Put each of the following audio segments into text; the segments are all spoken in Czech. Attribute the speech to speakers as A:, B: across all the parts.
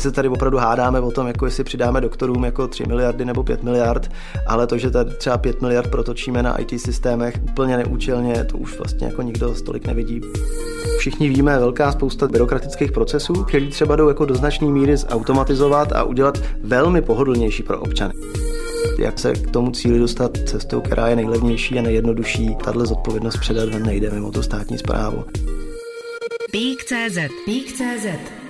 A: Se tady opravdu hádáme o tom, jako jestli přidáme doktorům jako 3 miliardy nebo 5 miliard, ale to, že tady třeba 5 miliard protočíme na IT systémech úplně neúčelně, to už vlastně jako nikdo stolik nevidí. Všichni víme, velká spousta byrokratických procesů, které třeba jdou jako do značné míry zautomatizovat a udělat velmi pohodlnější pro občany. Jak se k tomu cíli dostat cestou, která je nejlevnější a nejjednodušší, tahle zodpovědnost předat nejde mimo tu státní zprávu.
B: Pík.cz Pík.cz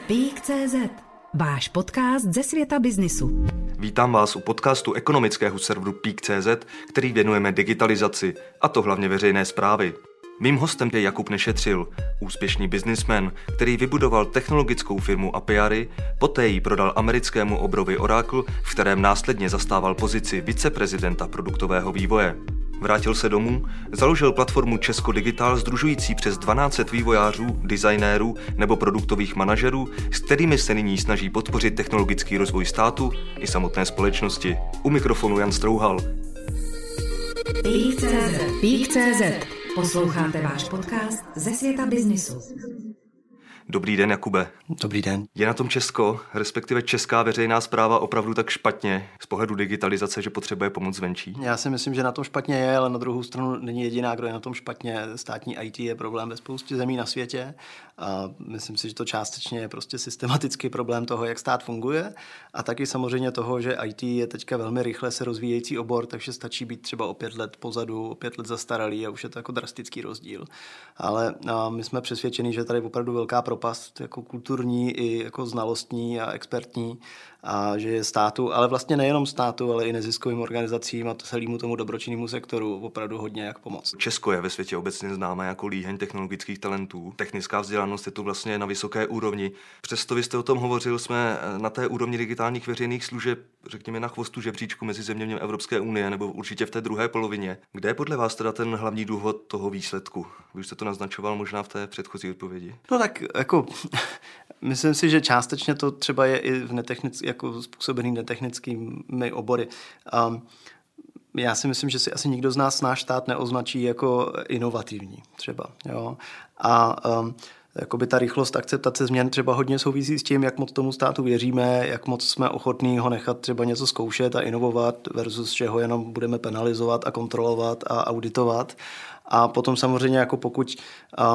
B: Pík.cz Váš podcast ze světa biznisu.
C: Vítám vás u podcastu ekonomického serveru Pík.cz, který věnujeme digitalizaci, a to hlavně veřejné zprávy. Mým hostem je Jakub Nešetřil, úspěšný biznismen, který vybudoval technologickou firmu Apiary, poté ji prodal americkému obrovi Oracle, v kterém následně zastával pozici viceprezidenta produktového vývoje. Vrátil se domů, založil platformu Česko Digital združující přes 12 vývojářů, designérů nebo produktových manažerů, s kterými se nyní snaží podpořit technologický rozvoj státu i samotné společnosti. U mikrofonu Jan Strouhal.
B: Pík.cz Pík.cz Posloucháte váš podcast ze světa biznisu.
C: Dobrý den, Jakube.
A: Dobrý den.
C: Je na tom Česko, respektive česká veřejná zpráva opravdu tak špatně z pohledu digitalizace, že potřebuje pomoc zvenčí?
A: Já si myslím, že na tom špatně je, ale na druhou stranu není jediná, kdo je na tom špatně. Státní IT je problém ve spoustě zemí na světě a myslím si, že to částečně je prostě systematický problém toho, jak stát funguje a taky samozřejmě toho, že IT je teďka velmi rychle se rozvíjející obor, takže stačí být třeba o pět let pozadu, o pět let zastaralý a už je to jako drastický rozdíl. Ale my jsme přesvědčeni, že tady je opravdu velká propast jako kulturní i jako znalostní a expertní a že je státu, ale vlastně nejenom státu, ale i neziskovým organizacím a celému tomu dobročinnému sektoru opravdu hodně jak pomoct.
C: Česko je ve světě obecně známé jako líheň technologických talentů. Technická vzdělanost je tu vlastně na vysoké úrovni. Přesto vy jste o tom hovořil, jsme na té úrovni digitálních veřejných služeb, řekněme na chvostu žebříčku mezi zeměmi Evropské unie, nebo určitě v té druhé polovině. Kde je podle vás teda ten hlavní důvod toho výsledku? Vy už jste to naznačoval možná v té předchozí odpovědi.
A: No tak jako myslím si, že částečně to třeba je i v netechnické jako způsobený netechnickými obory. Um, já si myslím, že si asi nikdo z nás náš stát neoznačí jako inovativní třeba. Jo? A um, jakoby ta rychlost akceptace změn třeba hodně souvisí s tím, jak moc tomu státu věříme, jak moc jsme ochotní ho nechat třeba něco zkoušet a inovovat versus čeho jenom budeme penalizovat a kontrolovat a auditovat. A potom samozřejmě, jako pokud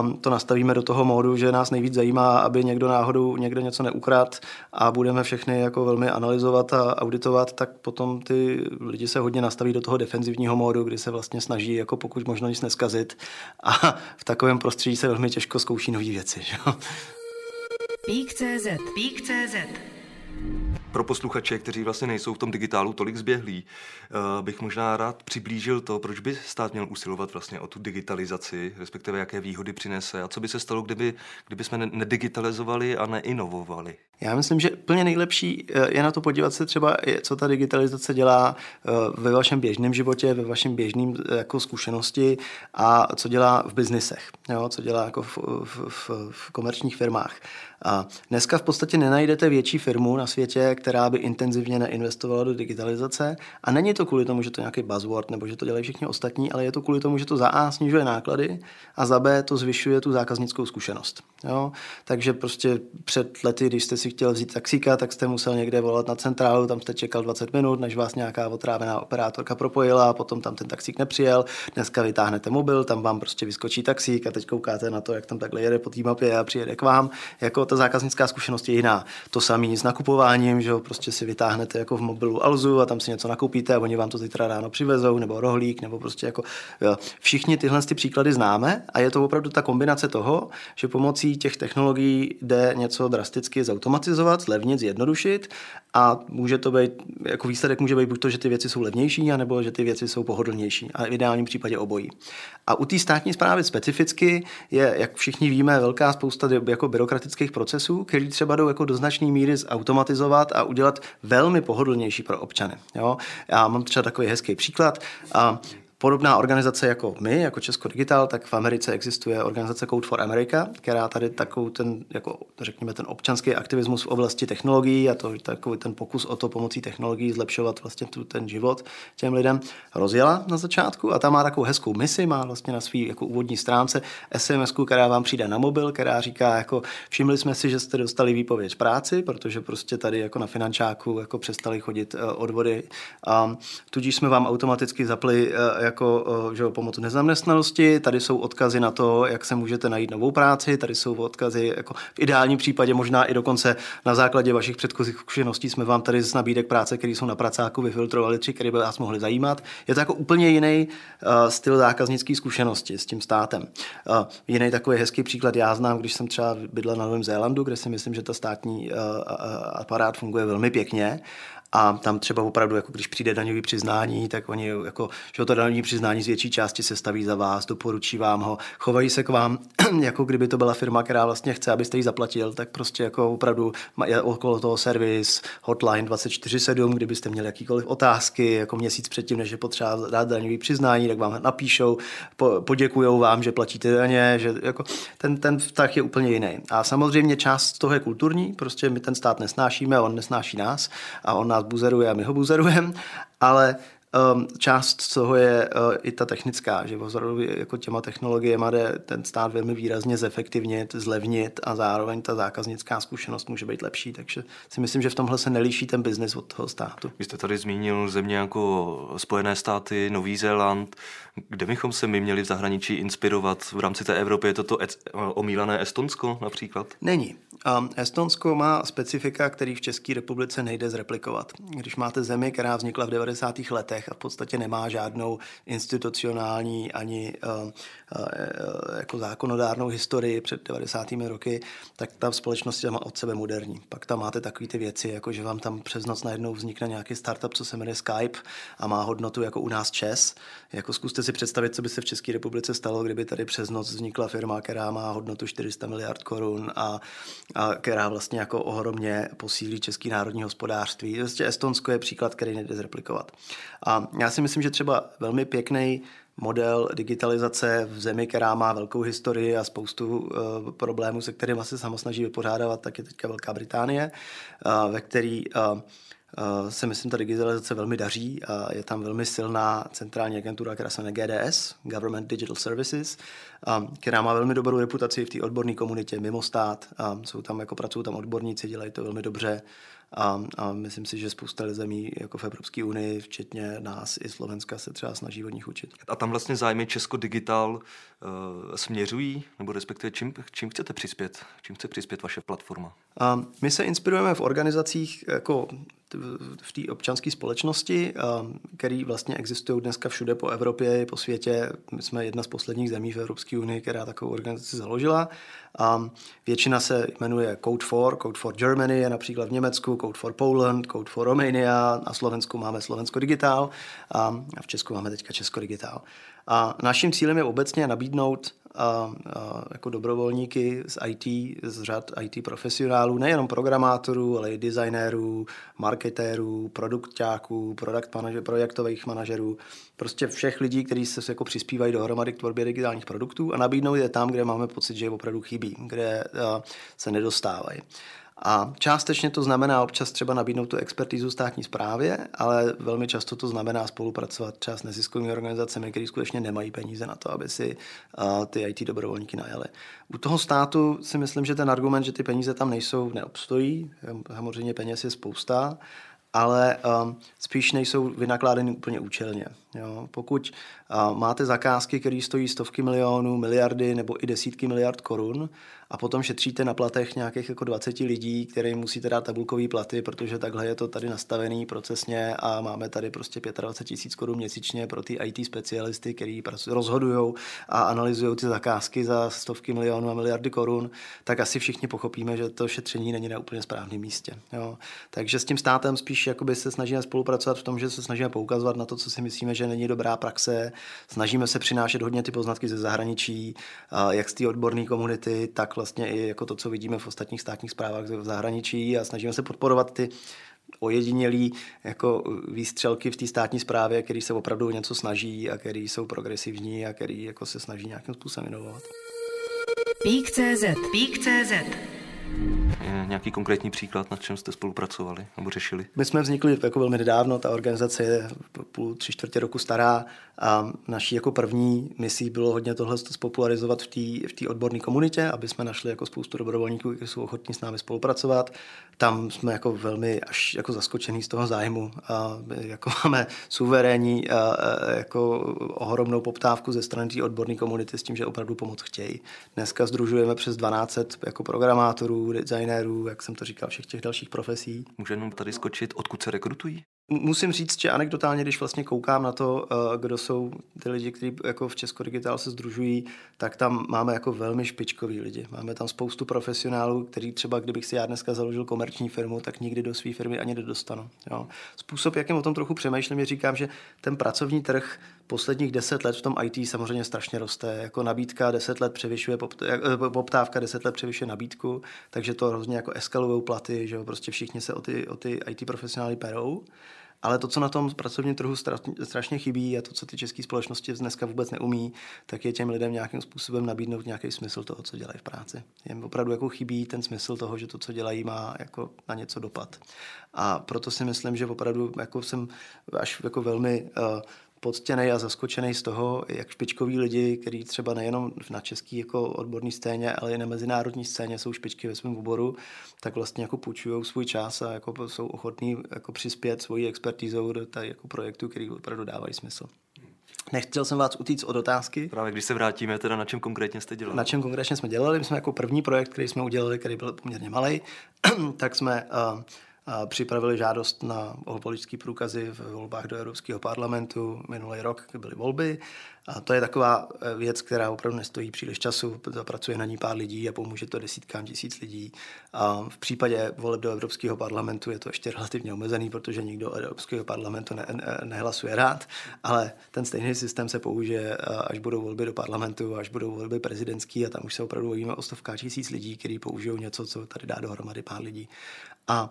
A: um, to nastavíme do toho módu, že nás nejvíc zajímá, aby někdo náhodou někde něco neukrad a budeme všechny jako velmi analyzovat a auditovat, tak potom ty lidi se hodně nastaví do toho defenzivního módu, kdy se vlastně snaží jako pokud možno nic neskazit a v takovém prostředí se velmi těžko zkouší nové věci.
B: Pík.cz Pík.cz
C: pro posluchače, kteří vlastně nejsou v tom digitálu tolik zběhlí, eh, bych možná rád přiblížil to, proč by stát měl usilovat vlastně o tu digitalizaci, respektive jaké výhody přinese a co by se stalo, kdyby, kdyby jsme nedigitalizovali a neinovovali.
A: Já myslím, že plně nejlepší eh, je na to podívat se třeba, co ta digitalizace dělá eh, ve vašem běžném životě, ve vašem běžném jako zkušenosti a co dělá v biznisech, jo, co dělá jako v, v, v, v komerčních firmách. A dneska v podstatě nenajdete větší firmu na světě, která by intenzivně neinvestovala do digitalizace. A není to kvůli tomu, že to je nějaký buzzword nebo že to dělají všichni ostatní, ale je to kvůli tomu, že to za A snižuje náklady a za B to zvyšuje tu zákaznickou zkušenost. Jo? Takže prostě před lety, když jste si chtěl vzít taxíka, tak jste musel někde volat na centrálu, tam jste čekal 20 minut, než vás nějaká otrávená operátorka propojila a potom tam ten taxík nepřijel. Dneska vytáhnete mobil, tam vám prostě vyskočí taxík a teď koukáte na to, jak tam takhle jede po té mapě a přijede k vám. Jako ta zákaznická zkušenost je jiná. To samé s nakupováním, že jo, prostě si vytáhnete jako v mobilu Alzu a tam si něco nakoupíte a oni vám to zítra ráno přivezou, nebo rohlík, nebo prostě jako jo. všichni tyhle ty příklady známe a je to opravdu ta kombinace toho, že pomocí těch technologií jde něco drasticky zautomatizovat, zlevnit, zjednodušit a může to být, jako výsledek může být buď to, že ty věci jsou levnější, anebo že ty věci jsou pohodlnější, a v ideálním případě obojí. A u té státní zprávy specificky je, jak všichni víme, velká spousta jako byrokratických procesů, který třeba jdou jako do značné míry zautomatizovat a udělat velmi pohodlnější pro občany. Jo? Já mám třeba takový hezký příklad. A podobná organizace jako my, jako Česko Digital, tak v Americe existuje organizace Code for America, která tady takovou ten, jako řekněme, ten občanský aktivismus v oblasti technologií a to takový ten pokus o to pomocí technologií zlepšovat vlastně tu, ten život těm lidem rozjela na začátku a ta má takovou hezkou misi, má vlastně na svý jako úvodní stránce SMS, která vám přijde na mobil, která říká jako všimli jsme si, že jste dostali výpověď práci, protože prostě tady jako na finančáku jako přestali chodit uh, odvody a tudíž jsme vám automaticky zapli uh, jako uh, že pomoc nezaměstnanosti, tady jsou odkazy na to, jak se můžete najít novou práci, tady jsou odkazy jako v ideálním případě možná i dokonce na základě vašich předchozích zkušeností jsme vám tady z nabídek práce, které jsou na pracáku, vyfiltrovali tři, které by vás mohly zajímat. Je to jako úplně jiný uh, styl zákaznické zkušenosti s tím státem. Uh, jiný takový hezký příklad já znám, když jsem třeba bydlel na Novém Zélandu, kde si myslím, že ta státní uh, aparát funguje velmi pěkně a tam třeba opravdu, jako když přijde daňový přiznání, tak oni, jako, že to daňový přiznání z větší části se staví za vás, doporučí vám ho, chovají se k vám, jako kdyby to byla firma, která vlastně chce, abyste ji zaplatil, tak prostě jako opravdu je okolo toho servis, hotline 24-7, kdybyste měli jakýkoliv otázky, jako měsíc předtím, než je potřeba dát daňový přiznání, tak vám napíšou, po, poděkujou vám, že platíte daně, že jako ten, ten vztah je úplně jiný. A samozřejmě část toho je kulturní, prostě my ten stát nesnášíme, on nesnáší nás a on nás buzeruje a my ho buzerujeme, ale um, část z toho je uh, i ta technická, že opravdu jako těma technologiemi jde ten stát velmi výrazně zefektivnit, zlevnit a zároveň ta zákaznická zkušenost může být lepší, takže si myslím, že v tomhle se nelíší ten biznis od toho státu.
C: Vy jste tady zmínil země jako Spojené státy, Nový Zéland, kde bychom se my měli v zahraničí inspirovat? V rámci té Evropy je to to omílané Estonsko například?
A: Není. Um, Estonsko má specifika, který v České republice nejde zreplikovat. Když máte zemi, která vznikla v 90. letech a v podstatě nemá žádnou institucionální ani uh, uh, jako zákonodárnou historii před 90. roky, tak ta společnost je od sebe moderní. Pak tam máte takové ty věci, jako že vám tam přes noc najednou vznikne nějaký startup, co se jmenuje Skype a má hodnotu jako u nás ČES. Jako zkuste si představit, co by se v České republice stalo, kdyby tady přes noc vznikla firma, která má hodnotu 400 miliard korun a, a která vlastně jako ohromně posílí český národní hospodářství. Vlastně Estonsko je příklad, který nejde zreplikovat. A já si myslím, že třeba velmi pěkný model digitalizace v zemi, která má velkou historii a spoustu uh, problémů, se kterými se samo snaží vypořádávat, tak je teďka Velká Británie, uh, ve který uh, se myslím, ta digitalizace velmi daří a je tam velmi silná centrální agentura, která se jmenuje GDS, Government Digital Services, um, která má velmi dobrou reputaci v té odborné komunitě mimo stát. Um, jsou tam, jako pracují tam odborníci, dělají to velmi dobře a, a myslím si, že spousta zemí jako v Evropské unii, včetně nás i Slovenska, se třeba snaží od nich učit.
C: A tam vlastně zájmy Česko Digital uh, směřují, nebo respektive čím, čím chcete přispět? Čím chce přispět vaše platforma?
A: A my se inspirujeme v organizacích jako v té občanské společnosti, který vlastně existují dneska všude po Evropě i po světě. My jsme jedna z posledních zemí v Evropské unii, která takovou organizaci založila. A většina se jmenuje Code for, Code for Germany je například v Německu, Code for Poland, Code for Romania, na Slovensku máme Slovensko Digital a v Česku máme teďka Česko Digital. A naším cílem je obecně nabídnout a, a jako dobrovolníky z IT, z řad IT profesionálů, nejenom programátorů, ale i designérů, marketérů, produktáků, product manager, projektových manažerů, prostě všech lidí, kteří se jako přispívají dohromady k tvorbě digitálních produktů a nabídnout je tam, kde máme pocit, že je opravdu chybí, kde se nedostávají. A částečně to znamená občas třeba nabídnout tu expertizu státní správě, ale velmi často to znamená spolupracovat třeba s neziskovými organizacemi, které skutečně nemají peníze na to, aby si uh, ty IT dobrovolníky najali. U toho státu si myslím, že ten argument, že ty peníze tam nejsou, neobstojí. Samozřejmě peněz je spousta, ale um, spíš nejsou vynakládány úplně účelně. Jo? Pokud uh, máte zakázky, které stojí stovky milionů, miliardy nebo i desítky miliard korun, a potom šetříte na platech nějakých jako 20 lidí, kterým musíte dát tabulkové platy, protože takhle je to tady nastavený procesně a máme tady prostě 25 tisíc korun měsíčně pro ty IT specialisty, kteří rozhodují a analyzují ty zakázky za stovky milionů a miliardy korun, tak asi všichni pochopíme, že to šetření není na úplně správném místě. Jo. Takže s tím státem spíš se snažíme spolupracovat v tom, že se snažíme poukazovat na to, co si myslíme, že není dobrá praxe, snažíme se přinášet hodně ty poznatky ze zahraničí, jak z té odborné komunity, tak vlastně i jako to, co vidíme v ostatních státních zprávách v zahraničí. A snažíme se podporovat ty ojedinělý jako výstřelky v té státní správě, který se opravdu něco snaží a který jsou progresivní a který jako se snaží nějakým způsobem inovovat.
B: Pík.cz Pík.cz
C: je nějaký konkrétní příklad, na čem jste spolupracovali nebo řešili?
A: My jsme vznikli jako velmi nedávno, ta organizace je půl, tři čtvrtě roku stará a naší jako první misí bylo hodně tohle spopularizovat v té v odborné komunitě, aby jsme našli jako spoustu dobrovolníků, kteří jsou ochotní s námi spolupracovat. Tam jsme jako velmi až jako zaskočení z toho zájmu. A jako máme suverénní a, a jako ohromnou poptávku ze strany té odborné komunity s tím, že opravdu pomoc chtějí. Dneska združujeme přes 12 jako programátorů, designérů, jak jsem to říkal, všech těch dalších profesí.
C: Může jenom tady skočit, odkud se rekrutují?
A: Musím říct, že anekdotálně, když vlastně koukám na to, eh, kdo jsou ty lidi, kteří jako v Česko Digitál se združují, tak tam máme jako velmi špičkový lidi. Máme tam spoustu profesionálů, který třeba, kdybych si já dneska založil komerční firmu, tak nikdy do své firmy ani nedostanu. Jo. Způsob, jakým o tom trochu přemýšlím, je říkám, že ten pracovní trh posledních deset let v tom IT samozřejmě strašně roste. Jako nabídka deset let převyšuje, eh, poptávka deset let převyšuje nabídku, takže to hrozně jako eskalují platy, že prostě všichni se o ty, o ty IT profesionály perou. Ale to, co na tom pracovním trhu strašně chybí a to, co ty české společnosti dneska vůbec neumí, tak je těm lidem nějakým způsobem nabídnout nějaký smysl toho, co dělají v práci. Jim opravdu jako chybí ten smysl toho, že to, co dělají, má jako na něco dopad. A proto si myslím, že opravdu jako jsem až jako velmi uh, poctěný a zaskočený z toho, jak špičkoví lidi, kteří třeba nejenom na české jako odborné scéně, ale i na mezinárodní scéně jsou špičky ve svém oboru, tak vlastně jako půjčují svůj čas a jako jsou ochotní jako přispět svojí expertizou do tady jako projektu, který opravdu dávají smysl. Nechtěl jsem vás utíct od otázky.
C: Právě když se vrátíme, teda na čem konkrétně jste dělali?
A: Na čem konkrétně jsme dělali? My jsme jako první projekt, který jsme udělali, který byl poměrně malý, tak jsme uh, připravili žádost na politické průkazy v volbách do Evropského parlamentu. Minulý rok byly volby a to je taková eh, věc, která opravdu nestojí příliš času, zapracuje na ní pár lidí a pomůže to desítkám tisíc lidí. A v případě voleb do Evropského parlamentu je to ještě relativně omezený, protože nikdo do Evropského parlamentu ne, ne, nehlasuje rád, ale ten stejný systém se použije, eh, až budou volby do parlamentu, až budou volby prezidentský a tam už se opravdu bavíme o stovkách tisíc lidí, kteří použijou něco, co tady dá dohromady pár lidí. A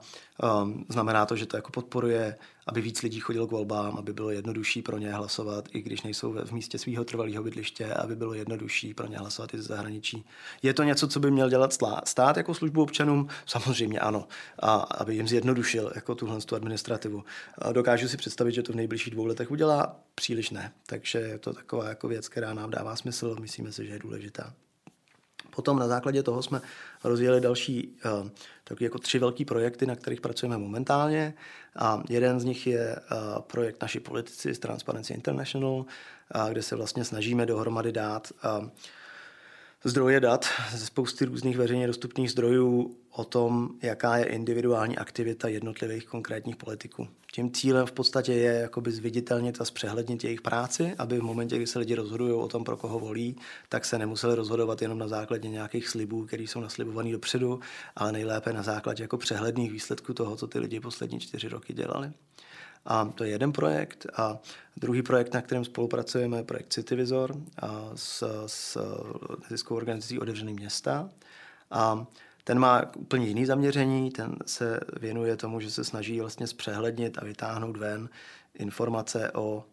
A: um, znamená to, že to jako podporuje, aby víc lidí chodilo k volbám, aby bylo jednodušší pro ně hlasovat, i když nejsou v místě svého trvalého bydliště, aby bylo jednodušší pro ně hlasovat i ze zahraničí. Je to něco, co by měl dělat stát jako službu občanům? Samozřejmě ano. A aby jim zjednodušil jako tuhle tu administrativu. A dokážu si představit, že to v nejbližších dvou letech udělá? Příliš ne. Takže je to taková jako věc, která nám dává smysl. Myslíme si, že je důležitá. Potom na základě toho jsme rozjeli další uh, takové jako tři velké projekty, na kterých pracujeme momentálně. A jeden z nich je uh, projekt Naši politici z Transparency International, uh, kde se vlastně snažíme dohromady dát zdroje dat ze spousty různých veřejně dostupných zdrojů o tom, jaká je individuální aktivita jednotlivých konkrétních politiků. Tím cílem v podstatě je jakoby zviditelnit a zpřehlednit jejich práci, aby v momentě, kdy se lidi rozhodují o tom, pro koho volí, tak se nemuseli rozhodovat jenom na základě nějakých slibů, které jsou naslibované dopředu, ale nejlépe na základě jako přehledných výsledků toho, co ty lidi poslední čtyři roky dělali. A to je jeden projekt. A druhý projekt, na kterém spolupracujeme, je projekt Cityvizor a s, s neziskovou organizací Otevřený města. A ten má úplně jiný zaměření, ten se věnuje tomu, že se snaží vlastně zpřehlednit a vytáhnout ven informace o, o,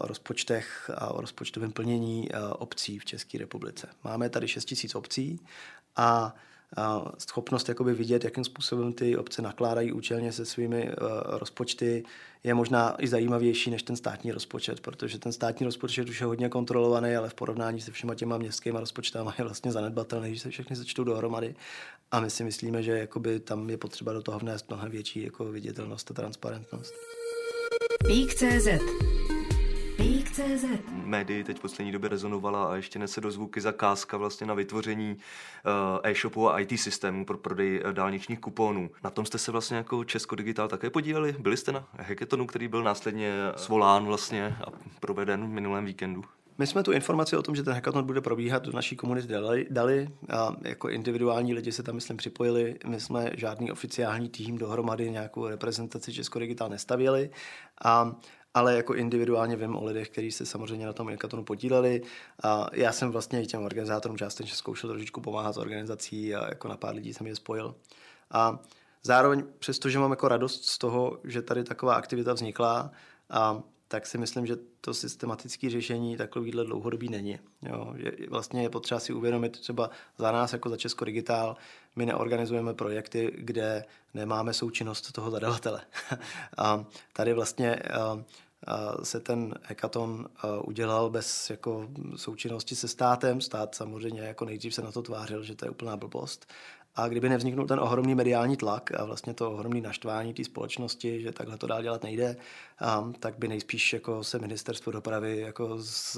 A: o rozpočtech a o rozpočtovém plnění obcí v České republice. Máme tady 6 000 obcí a schopnost jakoby vidět, jakým způsobem ty obce nakládají účelně se svými uh, rozpočty, je možná i zajímavější než ten státní rozpočet, protože ten státní rozpočet už je hodně kontrolovaný, ale v porovnání se všema těma městskými rozpočtama je vlastně zanedbatelný, když se všechny začtou dohromady. A my si myslíme, že jakoby tam je potřeba do toho vnést mnohem větší jako viditelnost a transparentnost.
B: Pík.cz CZ.
C: Médii teď v poslední době rezonovala a ještě nese do zvuky zakázka vlastně na vytvoření uh, e-shopu a IT systému pro prodej uh, dálničních kuponů. Na tom jste se vlastně jako Česko Digital také podíleli? Byli jste na hackathonu, který byl následně svolán vlastně a proveden v minulém víkendu?
A: My jsme tu informaci o tom, že ten hackathon bude probíhat do naší komunity dali, dali a jako individuální lidi se tam, myslím, připojili. My jsme žádný oficiální tým dohromady, nějakou reprezentaci Česko Digital nestavěli. A ale jako individuálně vím o lidech, kteří se samozřejmě na tom hackathonu podíleli. A já jsem vlastně i těm organizátorům částečně zkoušel trošičku pomáhat s organizací a jako na pár lidí jsem je spojil. A zároveň přestože mám jako radost z toho, že tady taková aktivita vznikla, a tak si myslím, že to systematické řešení takovýhle dlouhodobý není. Jo, že vlastně je potřeba si uvědomit třeba za nás jako za Česko Digitál, my neorganizujeme projekty, kde nemáme součinnost toho zadavatele. a tady vlastně se ten hackathon udělal bez jako součinnosti se státem. Stát samozřejmě jako nejdřív se na to tvářil, že to je úplná blbost. A kdyby nevzniknul ten ohromný mediální tlak a vlastně to ohromné naštvání té společnosti, že takhle to dál dělat nejde, tak by nejspíš jako se ministerstvo dopravy jako z,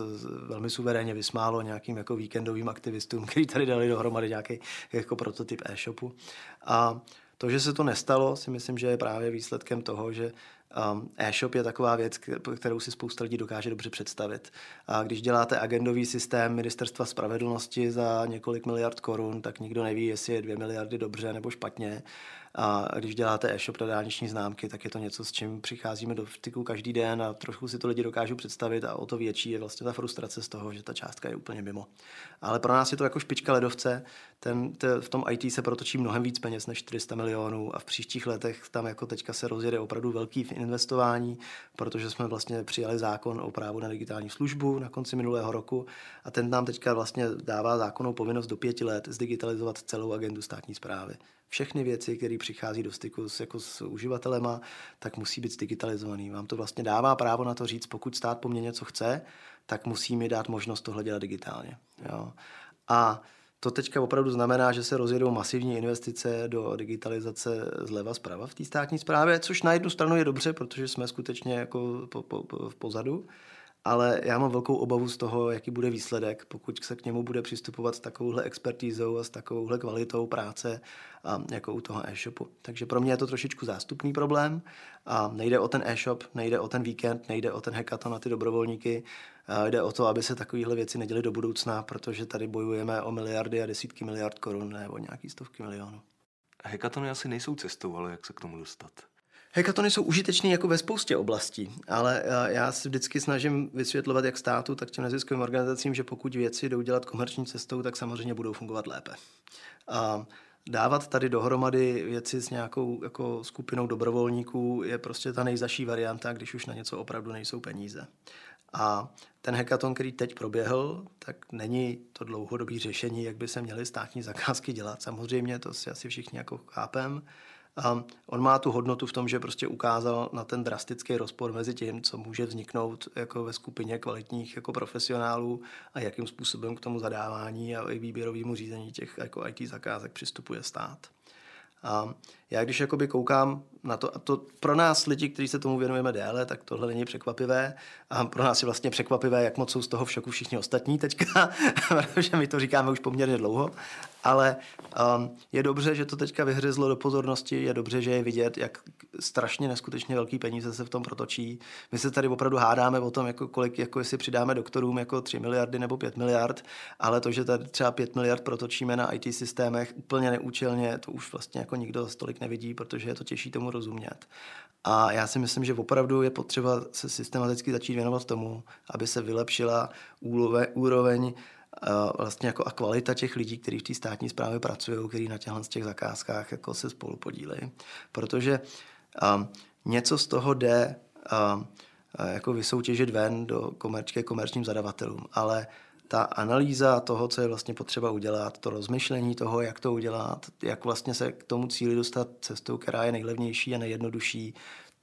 A: velmi suverénně vysmálo nějakým jako víkendovým aktivistům, kteří tady dali dohromady nějaký jako prototyp e-shopu. A to, že se to nestalo, si myslím, že je právě výsledkem toho, že Um, e-shop je taková věc, kterou si spousta lidí dokáže dobře představit. A když děláte agendový systém ministerstva spravedlnosti za několik miliard korun, tak nikdo neví, jestli je dvě miliardy dobře nebo špatně. A když děláte e-shop na dálniční známky, tak je to něco, s čím přicházíme do styku každý den a trošku si to lidi dokážou představit a o to větší je vlastně ta frustrace z toho, že ta částka je úplně mimo. Ale pro nás je to jako špička ledovce. Ten, te, v tom IT se protočí mnohem víc peněz než 400 milionů a v příštích letech tam jako teďka se rozjede opravdu velký investování, protože jsme vlastně přijali zákon o právu na digitální službu na konci minulého roku a ten nám teďka vlastně dává zákonnou povinnost do pěti let zdigitalizovat celou agendu státní zprávy všechny věci, které přichází do styku s, jako s uživatelema, tak musí být digitalizovaný. Vám to vlastně dává právo na to říct, pokud stát po mně něco chce, tak musí mi dát možnost tohle dělat digitálně. Jo. A to teďka opravdu znamená, že se rozjedou masivní investice do digitalizace zleva zprava v té státní správě, což na jednu stranu je dobře, protože jsme skutečně jako po, po, po, v pozadu, ale já mám velkou obavu z toho, jaký bude výsledek, pokud se k němu bude přistupovat s takovouhle expertízou a s takovouhle kvalitou práce a jako u toho e-shopu. Takže pro mě je to trošičku zástupný problém a nejde o ten e-shop, nejde o ten víkend, nejde o ten hackathon na ty dobrovolníky, a jde o to, aby se takovéhle věci neděly do budoucna, protože tady bojujeme o miliardy a desítky miliard korun nebo nějaký stovky milionů.
C: Hackathony asi nejsou cestou, ale jak se k tomu dostat?
A: Hackathony jsou užitečné jako ve spoustě oblastí, ale eh, já si vždycky snažím vysvětlovat jak státu, tak těm neziskovým organizacím, že pokud věci jdou dělat komerční cestou, tak samozřejmě budou fungovat lépe. A dávat tady dohromady věci s nějakou jako skupinou dobrovolníků je prostě ta nejzaší varianta, když už na něco opravdu nejsou peníze. A ten hackathon, který teď proběhl, tak není to dlouhodobý řešení, jak by se měly státní zakázky dělat. Samozřejmě to si asi všichni jako chápem, a on má tu hodnotu v tom, že prostě ukázal na ten drastický rozpor mezi tím, co může vzniknout jako ve skupině kvalitních jako profesionálů a jakým způsobem k tomu zadávání a výběrovému řízení těch jako IT zakázek přistupuje stát. Já když jakoby koukám na to, a to pro nás lidi, kteří se tomu věnujeme déle, tak tohle není překvapivé. A pro nás je vlastně překvapivé, jak moc jsou z toho v šoku všichni ostatní teďka, protože my to říkáme už poměrně dlouho. Ale um, je dobře, že to teďka vyhryzlo do pozornosti, je dobře, že je vidět, jak strašně neskutečně velký peníze se v tom protočí. My se tady opravdu hádáme o tom, jako kolik, jako jestli přidáme doktorům jako 3 miliardy nebo 5 miliard, ale to, že tady třeba 5 miliard protočíme na IT systémech úplně neúčelně, to už vlastně jako nikdo stolik nevidí, protože je to těžší tomu rozumět. A já si myslím, že opravdu je potřeba se systematicky začít věnovat tomu, aby se vylepšila úroveň vlastně jako a kvalita těch lidí, kteří v té státní správě pracují, kteří na těchto těch zakázkách jako se spolu podílejí. Protože um, něco z toho jde um, jako vysoutěžit ven do komerčské komerčním zadavatelům, ale ta analýza toho, co je vlastně potřeba udělat, to rozmyšlení toho, jak to udělat, jak vlastně se k tomu cíli dostat cestou, která je nejlevnější a nejjednodušší,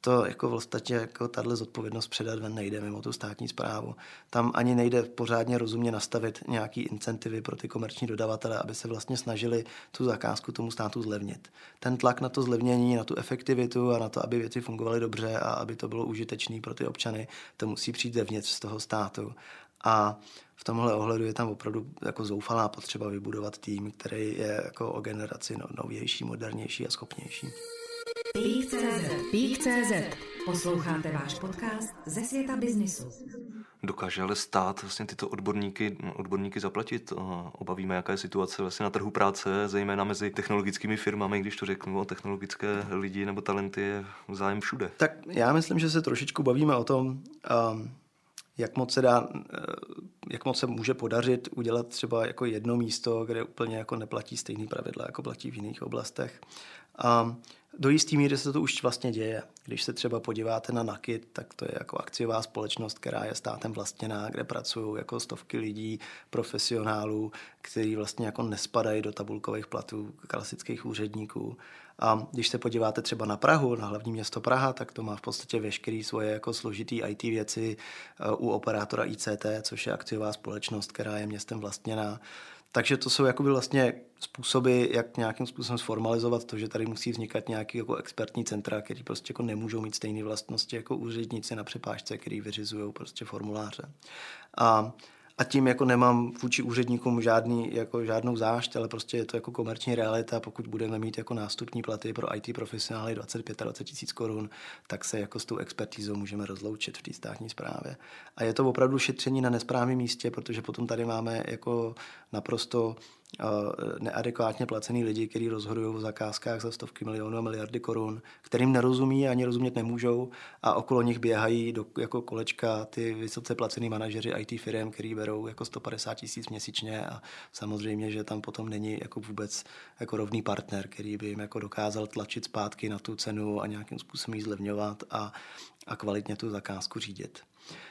A: to jako vlastně jako tahle zodpovědnost předat ven nejde mimo tu státní zprávu. Tam ani nejde pořádně rozumně nastavit nějaký incentivy pro ty komerční dodavatele, aby se vlastně snažili tu zakázku tomu státu zlevnit. Ten tlak na to zlevnění, na tu efektivitu a na to, aby věci fungovaly dobře a aby to bylo užitečné pro ty občany, to musí přijít zevnitř z toho státu. A v tomhle ohledu je tam opravdu jako zoufalá potřeba vybudovat tým, který je jako o generaci no, novější, modernější a schopnější.
B: Pík.cz Pík.cz Posloucháte váš podcast ze světa biznisu.
C: Dokáže ale stát vlastně tyto odborníky, odborníky zaplatit? Obavíme, jaká je situace vlastně na trhu práce, zejména mezi technologickými firmami, když to řeknu o technologické lidi nebo talenty je zájem všude.
A: Tak já myslím, že se trošičku bavíme o tom, um, jak moc se dá, eh, jak moc se může podařit udělat třeba jako jedno místo, kde úplně jako neplatí stejný pravidla, jako platí v jiných oblastech. A do jisté míry se to už vlastně děje. Když se třeba podíváte na Nakit, tak to je jako akciová společnost, která je státem vlastněná, kde pracují jako stovky lidí, profesionálů, kteří vlastně jako nespadají do tabulkových platů klasických úředníků. A když se podíváte třeba na Prahu, na hlavní město Praha, tak to má v podstatě veškeré svoje jako složitý IT věci eh, u operátora ICT, což je akciová společnost, která je městem vlastněná. Takže to jsou jakoby vlastně způsoby, jak nějakým způsobem sformalizovat to, že tady musí vznikat nějaký jako expertní centra, který prostě jako nemůžou mít stejné vlastnosti jako úředníci na přepážce, který vyřizují prostě formuláře. A a tím jako nemám vůči úředníkům žádný, jako žádnou zášť, ale prostě je to jako komerční realita. Pokud budeme mít jako nástupní platy pro IT profesionály 25 20 tisíc korun, tak se jako s tou expertízou můžeme rozloučit v té státní správě. A je to opravdu šetření na nesprávném místě, protože potom tady máme jako naprosto neadekvátně placený lidi, kteří rozhodují o zakázkách za stovky milionů a miliardy korun, kterým nerozumí ani rozumět nemůžou a okolo nich běhají do, jako kolečka ty vysoce placený manažeři IT firm, který berou jako 150 tisíc měsíčně a samozřejmě, že tam potom není jako vůbec jako rovný partner, který by jim jako dokázal tlačit zpátky na tu cenu a nějakým způsobem ji zlevňovat a, a kvalitně tu zakázku řídit.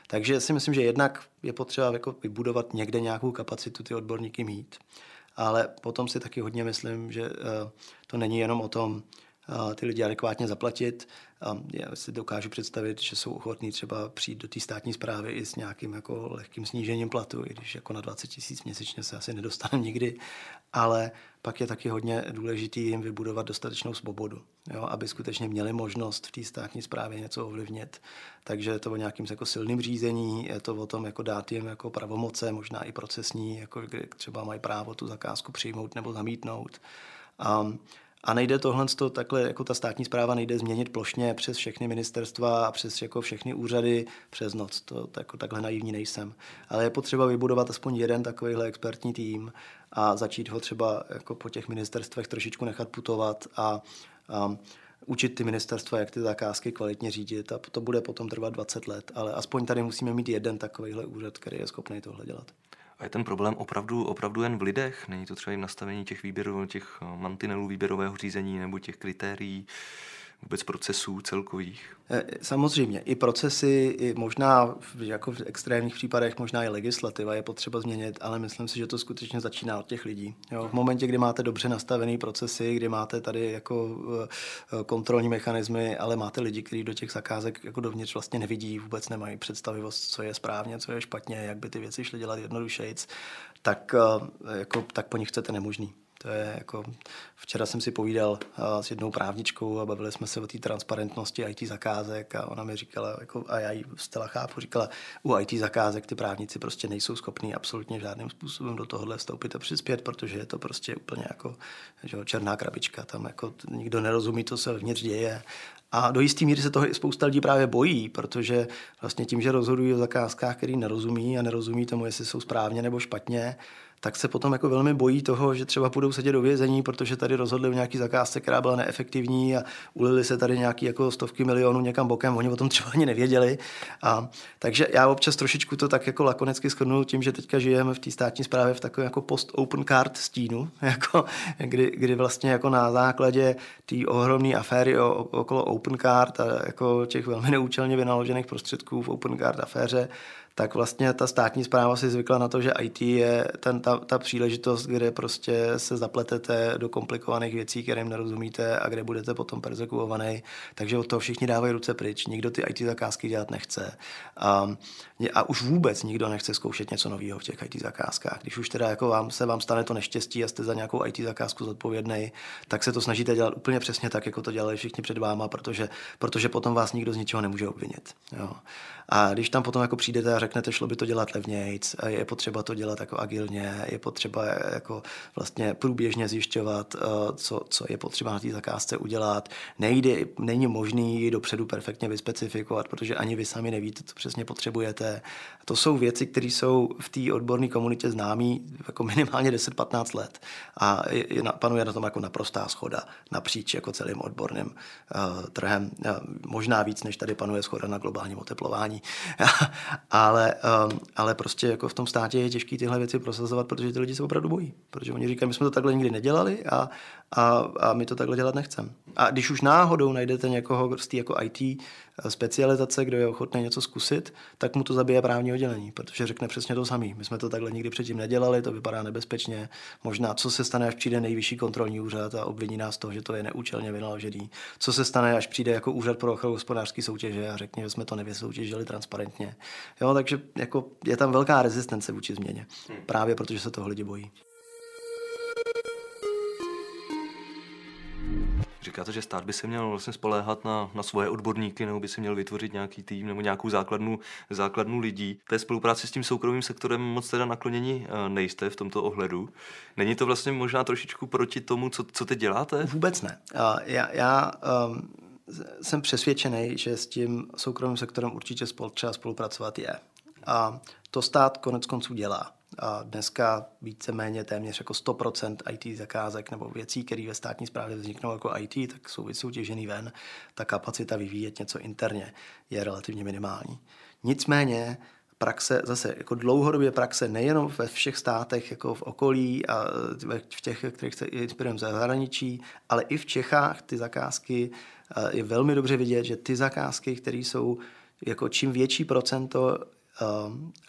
A: Takže si myslím, že jednak je potřeba jako vybudovat někde nějakou kapacitu ty odborníky mít ale potom si taky hodně myslím, že eh, to není jenom o tom, eh, ty lidi adekvátně zaplatit. Já si dokážu představit, že jsou ochotní třeba přijít do té státní zprávy i s nějakým jako lehkým snížením platu, i když jako na 20 tisíc měsíčně se asi nedostaneme nikdy, ale pak je taky hodně důležitý jim vybudovat dostatečnou svobodu, jo, aby skutečně měli možnost v té státní správě něco ovlivnit. Takže je to o nějakým jako silným řízení, je to o tom jako dát jim jako pravomoce, možná i procesní, jako kdy třeba mají právo tu zakázku přijmout nebo zamítnout. Um, a nejde tohle to takhle, jako ta státní zpráva nejde změnit plošně přes všechny ministerstva a přes jako všechny úřady přes noc. To, jako takhle naivní nejsem. Ale je potřeba vybudovat aspoň jeden takovýhle expertní tým a začít ho třeba jako po těch ministerstvech trošičku nechat putovat a, a učit ty ministerstva, jak ty zakázky kvalitně řídit a to bude potom trvat 20 let, ale aspoň tady musíme mít jeden takovýhle úřad, který je schopný tohle dělat.
C: A je ten problém opravdu, opravdu jen v lidech? Není to třeba i nastavení těch výběrů, těch eh, mantinelů výběrového řízení nebo těch kritérií? Vůbec procesů celkových?
A: Eh, samozřejmě. I procesy, i možná jako v extrémních případech, možná i legislativa je potřeba změnit, ale myslím si, že to skutečně začíná od těch lidí. Jo, v momentě, kdy máte dobře nastavený procesy, kdy máte tady jako eh, kontrolní mechanismy, ale máte lidi, kteří do těch zakázek jako dovnitř vlastně nevidí, vůbec nemají představivost, co je správně, co je špatně, jak by ty věci šly dělat jednodušejc, tak, eh, jako, tak po nich chcete nemožný. To je jako, včera jsem si povídal s jednou právničkou a bavili jsme se o té transparentnosti IT zakázek a ona mi říkala, jako, a já ji stela chápu, říkala, u IT zakázek ty právníci prostě nejsou schopní absolutně žádným způsobem do tohohle vstoupit a přispět, protože je to prostě úplně jako že, černá krabička, tam jako nikdo nerozumí, co se vnitř děje. A do jisté míry se toho i spousta lidí právě bojí, protože vlastně tím, že rozhodují o zakázkách, který nerozumí a nerozumí tomu, jestli jsou správně nebo špatně, tak se potom jako velmi bojí toho, že třeba půjdou sedět do vězení, protože tady rozhodli o nějaký zakázce, která byla neefektivní a ulili se tady nějaký jako stovky milionů někam bokem, oni o tom třeba ani nevěděli. A, takže já občas trošičku to tak jako lakonicky shodnu tím, že teďka žijeme v té státní správě v takovém jako post-open card stínu, jako, kdy, kdy vlastně jako na základě té ohromné aféry o, okolo open card a jako těch velmi neúčelně vynaložených prostředků v open card aféře, tak vlastně ta státní zpráva si zvykla na to, že IT je ten, ta, ta příležitost, kde prostě se zapletete do komplikovaných věcí, kterým nerozumíte a kde budete potom persekuovaný. Takže od toho všichni dávají ruce pryč. Nikdo ty IT zakázky dělat nechce. A, a už vůbec nikdo nechce zkoušet něco nového v těch IT zakázkách. Když už teda jako vám se vám stane to neštěstí a jste za nějakou IT zakázku zodpovědný, tak se to snažíte dělat úplně přesně tak, jako to dělali všichni před váma, protože, protože potom vás nikdo z ničeho nemůže obvinit. Jo. A když tam potom jako přijdete a řeknete, šlo by to dělat levnějc, je potřeba to dělat jako agilně, je potřeba jako vlastně průběžně zjišťovat, eh, co, co je potřeba na té zakázce udělat. Nejde, není možný ji dopředu perfektně vyspecifikovat, protože ani vy sami nevíte, co přesně potřebujete. To jsou věci, které jsou v té odborné komunitě známé jako minimálně 10-15 let a je, je, panuje na tom jako naprostá schoda napříč jako celým odborným uh, trhem. Uh, možná víc, než tady panuje schoda na globálním oteplování. Ale ale, um, ale prostě jako v tom státě je těžké tyhle věci prosazovat, protože ty lidi se opravdu bojí. Protože oni říkají, my jsme to takhle nikdy nedělali a, a, a my to takhle dělat nechceme. A když už náhodou najdete někoho z té jako IT specializace, kdo je ochotný něco zkusit, tak mu to zabije právní oddělení, protože řekne přesně to samý. My jsme to takhle nikdy předtím nedělali, to vypadá nebezpečně. Možná, co se stane, až přijde nejvyšší kontrolní úřad a obviní nás toho, že to je neúčelně vynaložený. Co se stane, až přijde jako úřad pro ochranu hospodářské soutěže a řekne, že jsme to nevysoutěžili transparentně. Jo, takže jako je tam velká rezistence vůči změně. Právě protože se toho lidi bojí.
C: Říkáte, že stát by se měl vlastně spoléhat na, na svoje odborníky, nebo by se měl vytvořit nějaký tým nebo nějakou základnu, základnu lidí. Té spolupráci s tím soukromým sektorem moc teda nakloněni eh, nejste v tomto ohledu. Není to vlastně možná trošičku proti tomu, co, co teď děláte?
A: Vůbec ne. Já, já um, jsem přesvědčený, že s tím soukromým sektorem určitě spol, třeba spolupracovat je. A to stát konec konců dělá. A dneska víceméně téměř jako 100% IT zakázek nebo věcí, které ve státní správě vzniknou jako IT, tak jsou vysoutěžený ven. Ta kapacita vyvíjet něco interně je relativně minimální. Nicméně praxe, zase jako dlouhodobě praxe nejenom ve všech státech jako v okolí a v těch, kterých se inspirujeme ze zahraničí, ale i v Čechách ty zakázky je velmi dobře vidět, že ty zakázky, které jsou jako čím větší procento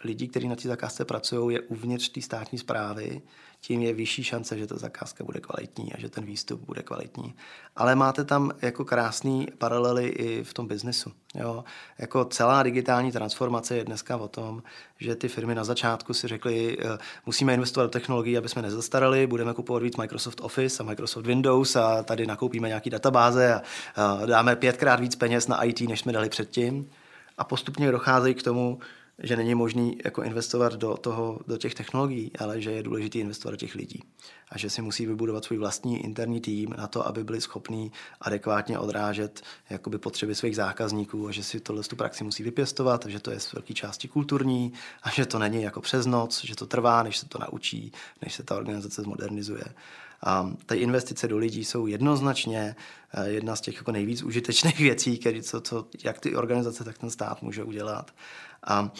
A: lidí, kteří na té zakázce pracují, je uvnitř té státní zprávy, tím je vyšší šance, že ta zakázka bude kvalitní a že ten výstup bude kvalitní. Ale máte tam jako krásný paralely i v tom biznesu. Jo? Jako celá digitální transformace je dneska o tom, že ty firmy na začátku si řekly, eh, musíme investovat do technologií, aby jsme nezastarali, budeme kupovat víc Microsoft Office a Microsoft Windows a tady nakoupíme nějaký databáze a dáme pětkrát víc peněz na IT, než jsme dali předtím. A postupně docházejí k tomu, že není možný jako investovat do, toho, do těch technologií, ale že je důležité investovat do těch lidí. A že si musí vybudovat svůj vlastní interní tým na to, aby byli schopní adekvátně odrážet jakoby potřeby svých zákazníků a že si tohle tu praxi musí vypěstovat, že to je z velké části kulturní a že to není jako přes noc, že to trvá, než se to naučí, než se ta organizace zmodernizuje. A ty investice do lidí jsou jednoznačně eh, jedna z těch jako nejvíc užitečných věcí, který, co, co, jak ty organizace, tak ten stát může udělat. A,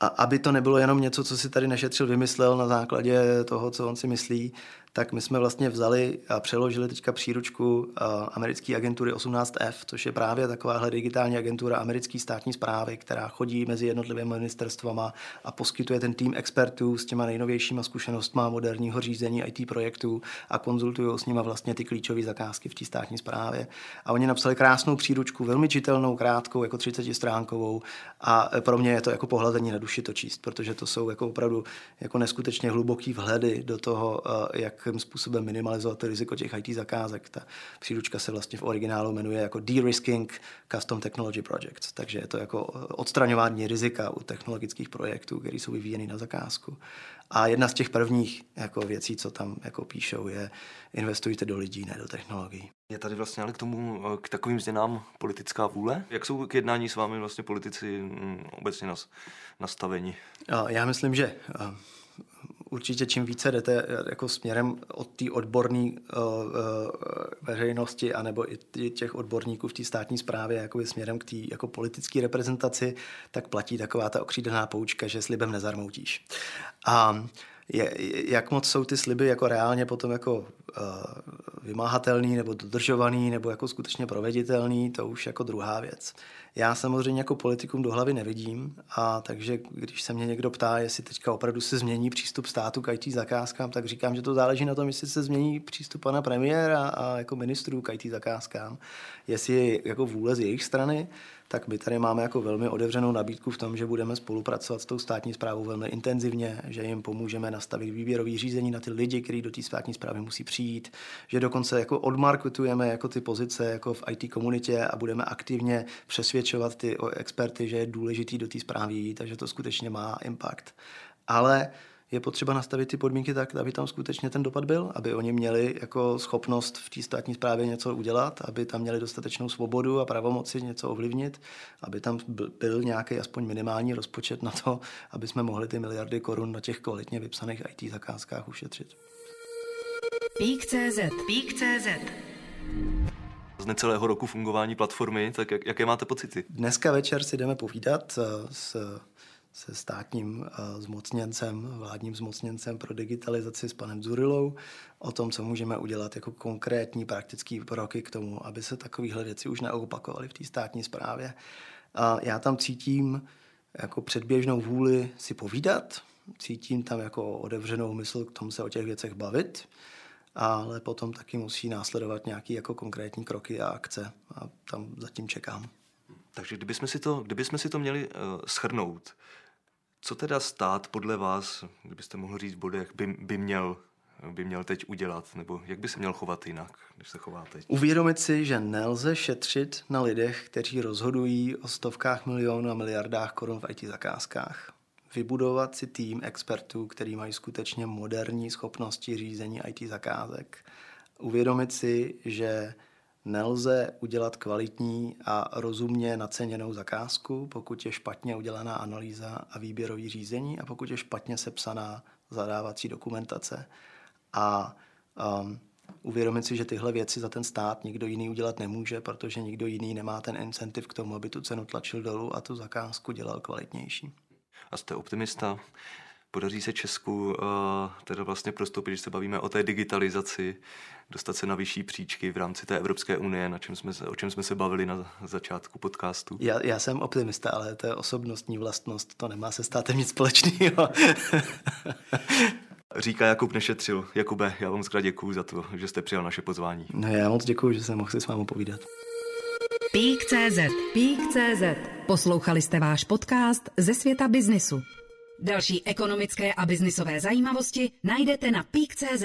A: a aby to nebylo jenom něco, co si tady nešetřil, vymyslel na základě toho, co on si myslí, tak my jsme vlastně vzali a přeložili teďka příručku uh, americké agentury 18F, což je právě takováhle digitální agentura americké státní zprávy, která chodí mezi jednotlivými ministerstvama a poskytuje ten tým expertů s těma nejnovějšíma zkušenostmi moderního řízení IT projektů a konzultují s nima vlastně ty klíčové zakázky v té státní správě. A oni napsali krásnou příručku, velmi čitelnou, krátkou, jako 30 stránkovou a pro mě je to jako pohlazení na duši to číst, protože to jsou jako opravdu jako neskutečně hluboký vhledy do toho, jak jakým způsobem minimalizovat riziko těch IT zakázek. Ta příručka se vlastně v originálu jmenuje jako De-Risking Custom Technology Projects, takže je to jako odstraňování rizika u technologických projektů, které jsou vyvíjeny na zakázku. A jedna z těch prvních jako věcí, co tam jako píšou, je investujte do lidí, ne do technologií.
C: Je tady vlastně ale k tomu, k takovým změnám politická vůle? Jak jsou k jednání s vámi vlastně politici mm, obecně nastaveni?
A: Já myslím, že určitě čím více jdete eh, jako směrem od té odborné uh, veřejnosti anebo i těch odborníků v té státní správě jako směrem k té jako politické reprezentaci, tak platí taková ta okřídlená poučka, že slibem nezarmoutíš. A je, jak moc jsou ty sliby jako reálně potom jako uh, vymáhatelný nebo dodržovaný nebo jako skutečně proveditelný, to už jako druhá věc. Já samozřejmě jako politikum do hlavy nevidím a takže když se mě někdo ptá, jestli teďka opravdu se změní přístup státu k IT zakázkám, tak říkám, že to záleží na tom, jestli se změní přístup pana premiéra a jako ministrů k IT zakázkám, jestli je jako vůle z jejich strany, tak my tady máme jako velmi otevřenou nabídku v tom, že budeme spolupracovat s tou státní zprávou velmi intenzivně, že jim pomůžeme nastavit výběrový řízení na ty lidi, kteří do té státní zprávy musí přijít, že dokonce jako odmarketujeme jako ty pozice jako v IT komunitě a budeme aktivně přesvědčovat ty experty, že je důležitý do té zprávy jít, takže to skutečně má impact. Ale je potřeba nastavit ty podmínky tak, aby tam skutečně ten dopad byl, aby oni měli jako schopnost v té státní správě něco udělat, aby tam měli dostatečnou svobodu a pravomoci něco ovlivnit, aby tam byl nějaký aspoň minimální rozpočet na to, aby jsme mohli ty miliardy korun na těch kvalitně vypsaných IT zakázkách ušetřit.
B: Pík.cz Pík.cz
C: z necelého roku fungování platformy, tak jak, jaké máte pocity?
A: Dneska večer si jdeme povídat eh, s se státním uh, zmocněncem, vládním zmocněncem pro digitalizaci s panem Zurilou o tom, co můžeme udělat jako konkrétní praktický kroky k tomu, aby se takovéhle věci už neopakovaly v té státní správě. A já tam cítím jako předběžnou vůli si povídat, cítím tam jako otevřenou mysl k tomu se o těch věcech bavit, ale potom taky musí následovat nějaké jako konkrétní kroky a akce a tam zatím čekám.
C: Takže kdybychom si to, kdybychom si to měli uh, schrnout, co teda stát podle vás, kdybyste mohl říct v bodech, by, by měl by měl teď udělat, nebo jak by se měl chovat jinak, když se chová teď?
A: Uvědomit si, že nelze šetřit na lidech, kteří rozhodují o stovkách milionů a miliardách korun v IT zakázkách. Vybudovat si tým expertů, který mají skutečně moderní schopnosti řízení IT zakázek. Uvědomit si, že Nelze udělat kvalitní a rozumně naceněnou zakázku, pokud je špatně udělaná analýza a výběrový řízení a pokud je špatně sepsaná zadávací dokumentace. A um, uvědomit si, že tyhle věci za ten stát nikdo jiný udělat nemůže, protože nikdo jiný nemá ten incentiv k tomu, aby tu cenu tlačil dolů a tu zakázku dělal kvalitnější.
C: A jste optimista? Podaří se Česku uh, teda vlastně prostoupit, když se bavíme o té digitalizaci, dostat se na vyšší příčky v rámci té Evropské unie, na čem jsme, o čem jsme se bavili na začátku podcastu.
A: Já, já jsem optimista, ale to je osobnostní vlastnost, to nemá se státem nic společného.
C: Říká Jakub Nešetřil. Jakube, já vám zkrát děkuji za to, že jste přijal naše pozvání.
A: No já moc děkuji, že jsem mohl si s vámi povídat.
B: Pík.cz Pík.cz Poslouchali jste váš podcast ze světa biznisu. Další ekonomické a biznisové zajímavosti najdete na peak.cz.